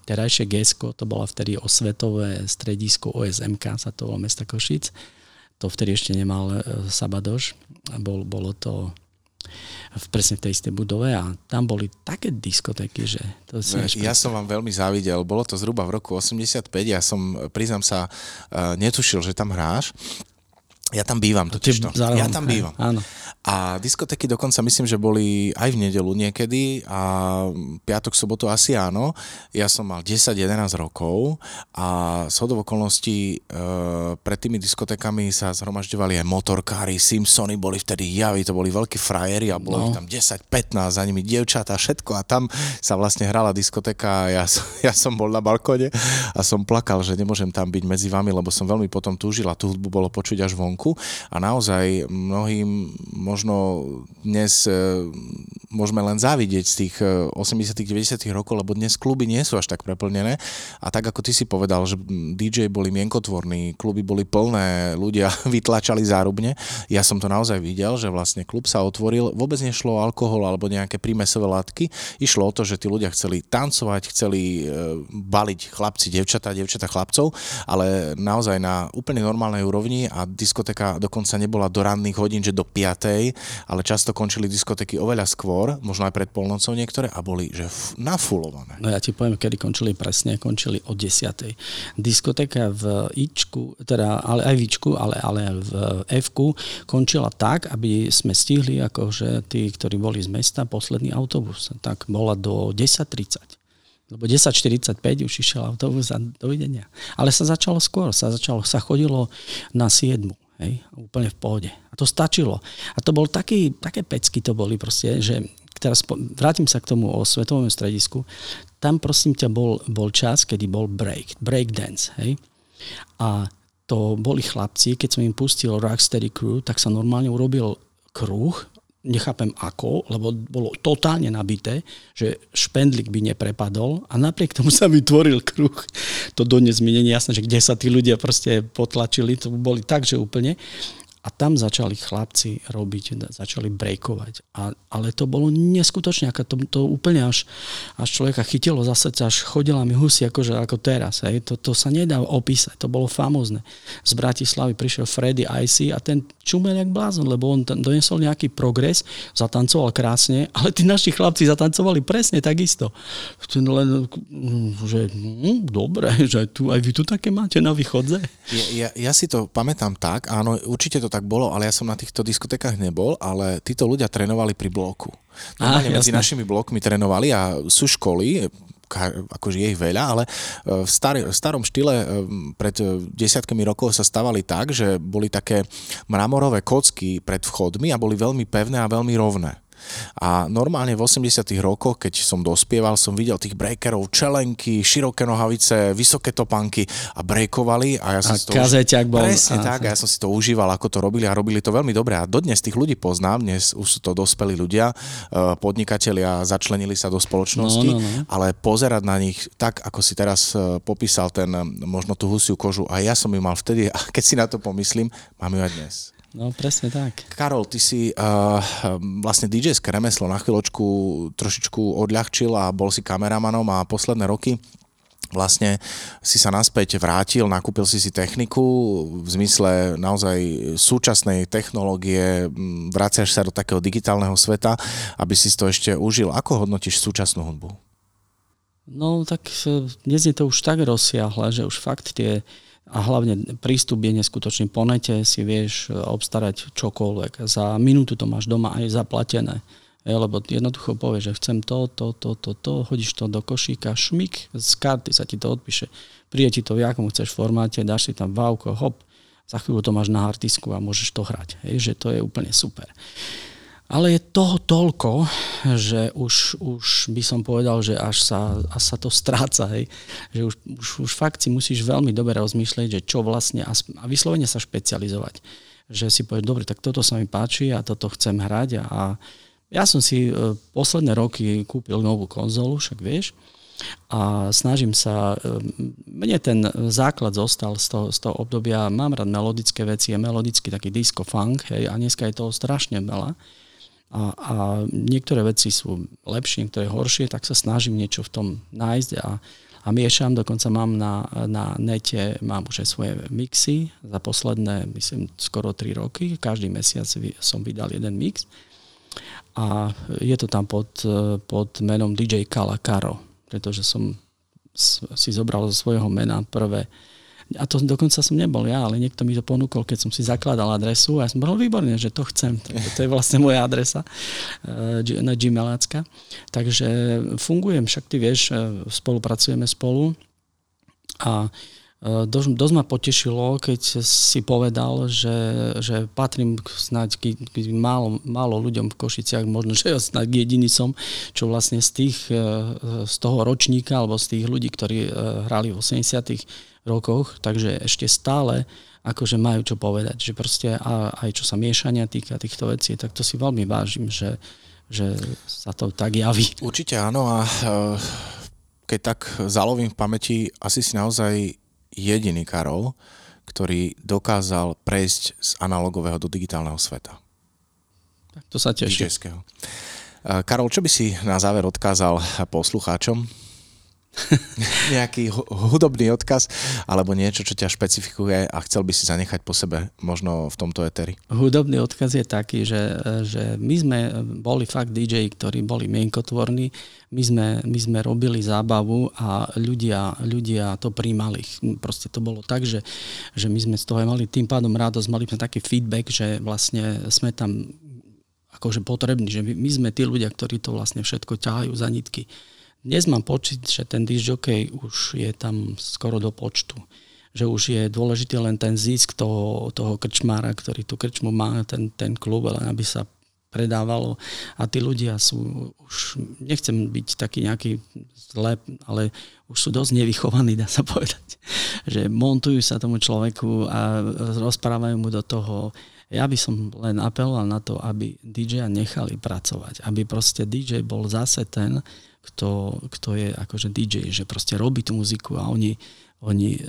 terajšie GESKO, to bola vtedy osvetové stredisko OSMK, sa to volalo mesta Košic. To vtedy ešte nemal uh, Sabadoš. Bol, bolo to v presne v tej istej budove a tam boli také diskotéky, že to si Ja som vám veľmi závidel, bolo to zhruba v roku 85, ja som, priznám sa, uh, netušil, že tam hráš. Ja tam bývam totiž to. Ja tam bývam. Áno. A diskotéky dokonca myslím, že boli aj v nedelu niekedy a piatok, sobotu asi áno. Ja som mal 10-11 rokov a z hodov okolností e, pred tými diskotékami sa zhromažďovali aj motorkári, Simpsony boli vtedy javy, to boli veľkí frajeri a bolo no. tam 10-15, za nimi dievčatá, všetko a tam sa vlastne hrala diskotéka a ja, ja som bol na balkone a som plakal, že nemôžem tam byť medzi vami, lebo som veľmi potom túžil a tú hudbu bolo počuť až vonku a naozaj mnohým možno dnes e, môžeme len závidieť z tých 80 90 rokov, lebo dnes kluby nie sú až tak preplnené. A tak ako ty si povedal, že DJ boli mienkotvorní, kluby boli plné, ľudia vytlačali zárubne. Ja som to naozaj videl, že vlastne klub sa otvoril. Vôbec nešlo o alkohol alebo nejaké prímesové látky. Išlo o to, že tí ľudia chceli tancovať, chceli e, baliť chlapci, devčatá, devčatá chlapcov, ale naozaj na úplne normálnej úrovni a diskoteka dokonca nebola do ranných hodín, že do 5 ale často končili diskotéky oveľa skôr, možno aj pred polnocou niektoré, a boli že f- nafulované. No ja ti poviem, kedy končili presne, končili o 10. Diskotéka v Ičku, teda ale aj v Ičku, ale, ale v Fku končila tak, aby sme stihli akože tí, ktorí boli z mesta, posledný autobus. Tak bola do 10.30 lebo 10.45 už išiel autobus a dovidenia. Ale sa začalo skôr, sa začalo, sa chodilo na 7. Hej, úplne v pohode. A to stačilo. A to bol taký, také pecky to boli proste, že teraz vrátim sa k tomu o svetovom stredisku. Tam prosím ťa bol, bol čas, kedy bol break, break dance. Hej? A to boli chlapci, keď som im pustil Rocksteady Crew, tak sa normálne urobil kruh nechápem ako, lebo bolo totálne nabité, že špendlik by neprepadol a napriek tomu sa vytvoril kruh. To dodnes mi nie je jasné, že kde sa tí ľudia proste potlačili, to boli tak, že úplne. A tam začali chlapci robiť, začali breakovať. A, ale to bolo neskutočne, ako to, to úplne až, až človeka chytilo za srdce, až chodila mi husy akože ako teraz. Hej. To, to sa nedá opísať, to bolo famózne. Z Bratislavy prišiel Freddy IC a ten čumel jak blázon, lebo on tam donesol nejaký progres, zatancoval krásne, ale tí naši chlapci zatancovali presne takisto. Len, že hm, dobre, že tu, aj vy tu také máte na východze. Ja, ja, ja si to pamätám tak, áno, určite to tak bolo, ale ja som na týchto diskotekách nebol, ale títo ľudia trénovali pri bloku. Normálne medzi našimi blokmi trénovali a sú školy, akože je ich veľa, ale e, v, v starom štýle e, pred desiatkami rokov sa stavali tak, že boli také mramorové kocky pred vchodmi a boli veľmi pevné a veľmi rovné. A normálne v 80 rokoch, keď som dospieval, som videl tých breakerov, čelenky, široké nohavice, vysoké topanky a breakovali. A ja som a si to už... bol. Presne a... tak, a ja som si to užíval, ako to robili a robili to veľmi dobre. A dodnes tých ľudí poznám, dnes už sú to dospelí ľudia, e, podnikatelia začlenili sa do spoločnosti, no, no, no. ale pozerať na nich tak, ako si teraz e, popísal ten, možno tú husiu kožu, a ja som ju mal vtedy, a keď si na to pomyslím, mám ju aj dnes. No presne tak. Karol, ty si uh, vlastne dj remeslo na chvíľočku trošičku odľahčil a bol si kameramanom a posledné roky vlastne si sa naspäť vrátil, nakúpil si si techniku v zmysle naozaj súčasnej technológie, vraciaš sa do takého digitálneho sveta, aby si to ešte užil. Ako hodnotíš súčasnú hudbu? No tak e, dnes je to už tak rozsiahle, že už fakt tie a hlavne prístup je neskutočný. Po nete si vieš e, obstarať čokoľvek. Za minútu to máš doma aj zaplatené. Je, lebo jednoducho povie, že chcem to, to, to, to, to, hodíš to do košíka, šmik, z karty sa ti to odpíše. Príde ti to v jakom chceš formáte, dáš si tam vávko, hop, za chvíľu to máš na hardisku a môžeš to hrať. Hej, že to je úplne super. Ale je toho toľko, že už, už by som povedal, že až sa, až sa to stráca. Hej. Že už, už, už fakt si musíš veľmi dobre rozmýšľať, že čo vlastne a, a vyslovene sa špecializovať. Že si povieš, dobre, tak toto sa mi páči a toto chcem hrať a, a ja som si e, posledné roky kúpil novú konzolu, však vieš, a snažím sa, e, mne ten základ zostal z toho, z toho obdobia, mám rád melodické veci, je melodický taký disco funk, hej, a dneska je toho strašne veľa. A, a niektoré veci sú lepšie, niektoré horšie, tak sa snažím niečo v tom nájsť a, a miešam, dokonca mám na, na nete, mám už aj svoje mixy za posledné, myslím, skoro 3 roky, každý mesiac som vydal jeden mix. A je to tam pod, pod menom DJ Kala Karo, pretože som si zobral zo svojho mena prvé a to dokonca som nebol ja, ale niekto mi to ponúkol, keď som si zakladal adresu a ja som bol výborný, že to chcem. To je vlastne moja adresa eh, na Gmailácka. Takže fungujem, však ty vieš, eh, spolupracujeme spolu a E, dosť, dosť ma potešilo, keď si povedal, že, že patrím snáď k, k málo, málo ľuďom v Košiciach, možno, že ja snáď jediný som, čo vlastne z, tých, e, z toho ročníka alebo z tých ľudí, ktorí e, hrali v 80 rokoch, takže ešte stále akože majú čo povedať, že proste a, aj čo sa miešania týka týchto vecí, tak to si veľmi vážim, že, že sa to tak javí. Určite áno a keď tak zalovím v pamäti, asi si naozaj jediný Karol, ktorý dokázal prejsť z analogového do digitálneho sveta. To sa teší. Karol, čo by si na záver odkázal poslucháčom? nejaký hudobný odkaz alebo niečo, čo ťa špecifikuje a chcel by si zanechať po sebe možno v tomto eteri? Hudobný odkaz je taký, že, že my sme boli fakt DJ, ktorí boli mienkotvorní, my sme, my sme robili zábavu a ľudia, ľudia to príjmali. Proste to bolo tak, že, že my sme z toho mali tým pádom radosť, mali sme taký feedback, že vlastne sme tam akože potrební, že my sme tí ľudia, ktorí to vlastne všetko ťahajú za nitky. Dnes mám pocit, že ten disjockey už je tam skoro do počtu. Že už je dôležitý len ten zisk toho, toho krčmára, ktorý tú krčmu má, ten, ten klub, len aby sa predávalo. A tí ľudia sú už, nechcem byť taký nejaký zlep, ale už sú dosť nevychovaní, dá sa povedať. Že montujú sa tomu človeku a rozprávajú mu do toho ja by som len apeloval na to, aby DJ nechali pracovať. Aby proste DJ bol zase ten, kto, kto je akože DJ, že proste robí tú muziku a oni, oni e,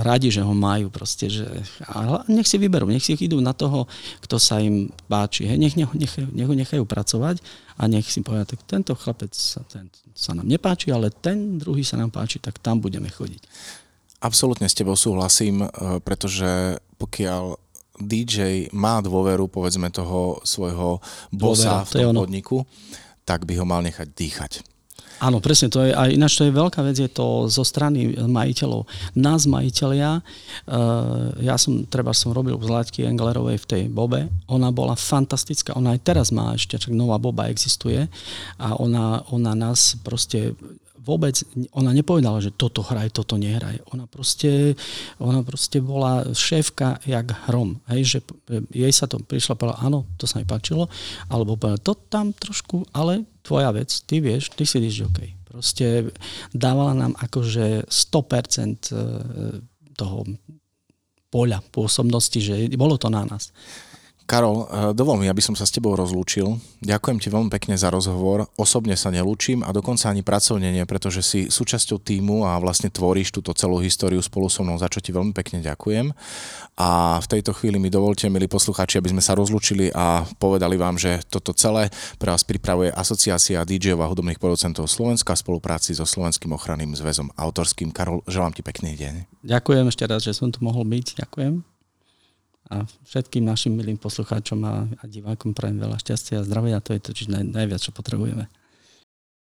radi, že ho majú proste, že a nech si vyberú, nech si idú na toho, kto sa im páči, hej, nech, nech, nech, nech ho nechajú pracovať a nech si povedia, tak tento chlapec sa, ten, sa nám nepáči, ale ten druhý sa nám páči, tak tam budeme chodiť. Absolútne s tebou súhlasím, e, pretože pokiaľ DJ má dôveru, povedzme, toho svojho bossa Dôvera, v tom podniku, tak by ho mal nechať dýchať. Áno, presne, to je, aj ináč to je veľká vec, je to zo strany majiteľov. Nás majiteľia, uh, ja som, treba som robil v Zlatky Englerovej v tej Bobe, ona bola fantastická, ona aj teraz má ešte, čak nová Boba existuje a ona, ona nás proste vôbec, ona nepovedala, že toto hraj, toto nehraj. Ona proste, ona proste bola šéfka jak hrom. Hej, že jej sa to prišla povedala, áno, to sa mi páčilo, alebo povedala, to tam trošku, ale tvoja vec, ty vieš, ty si DJ OK. Proste dávala nám akože 100% e, toho poľa pôsobnosti, že bolo to na nás. Karol, eh, dovol mi, aby som sa s tebou rozlúčil. Ďakujem ti veľmi pekne za rozhovor. Osobne sa nelúčim a dokonca ani pracovne nie, pretože si súčasťou týmu a vlastne tvoríš túto celú históriu spolu so mnou, za čo ti veľmi pekne ďakujem. A v tejto chvíli mi dovolte, milí poslucháči, aby sme sa rozlúčili a povedali vám, že toto celé pre vás pripravuje Asociácia DJov a hudobných producentov Slovenska v spolupráci so Slovenským ochranným zväzom autorským. Karol, želám ti pekný deň. Ďakujem ešte raz, že som tu mohol byť. Ďakujem a všetkým našim milým poslucháčom a, a divákom prajem veľa šťastia a zdravia. To je to, čo naj, najviac, čo potrebujeme.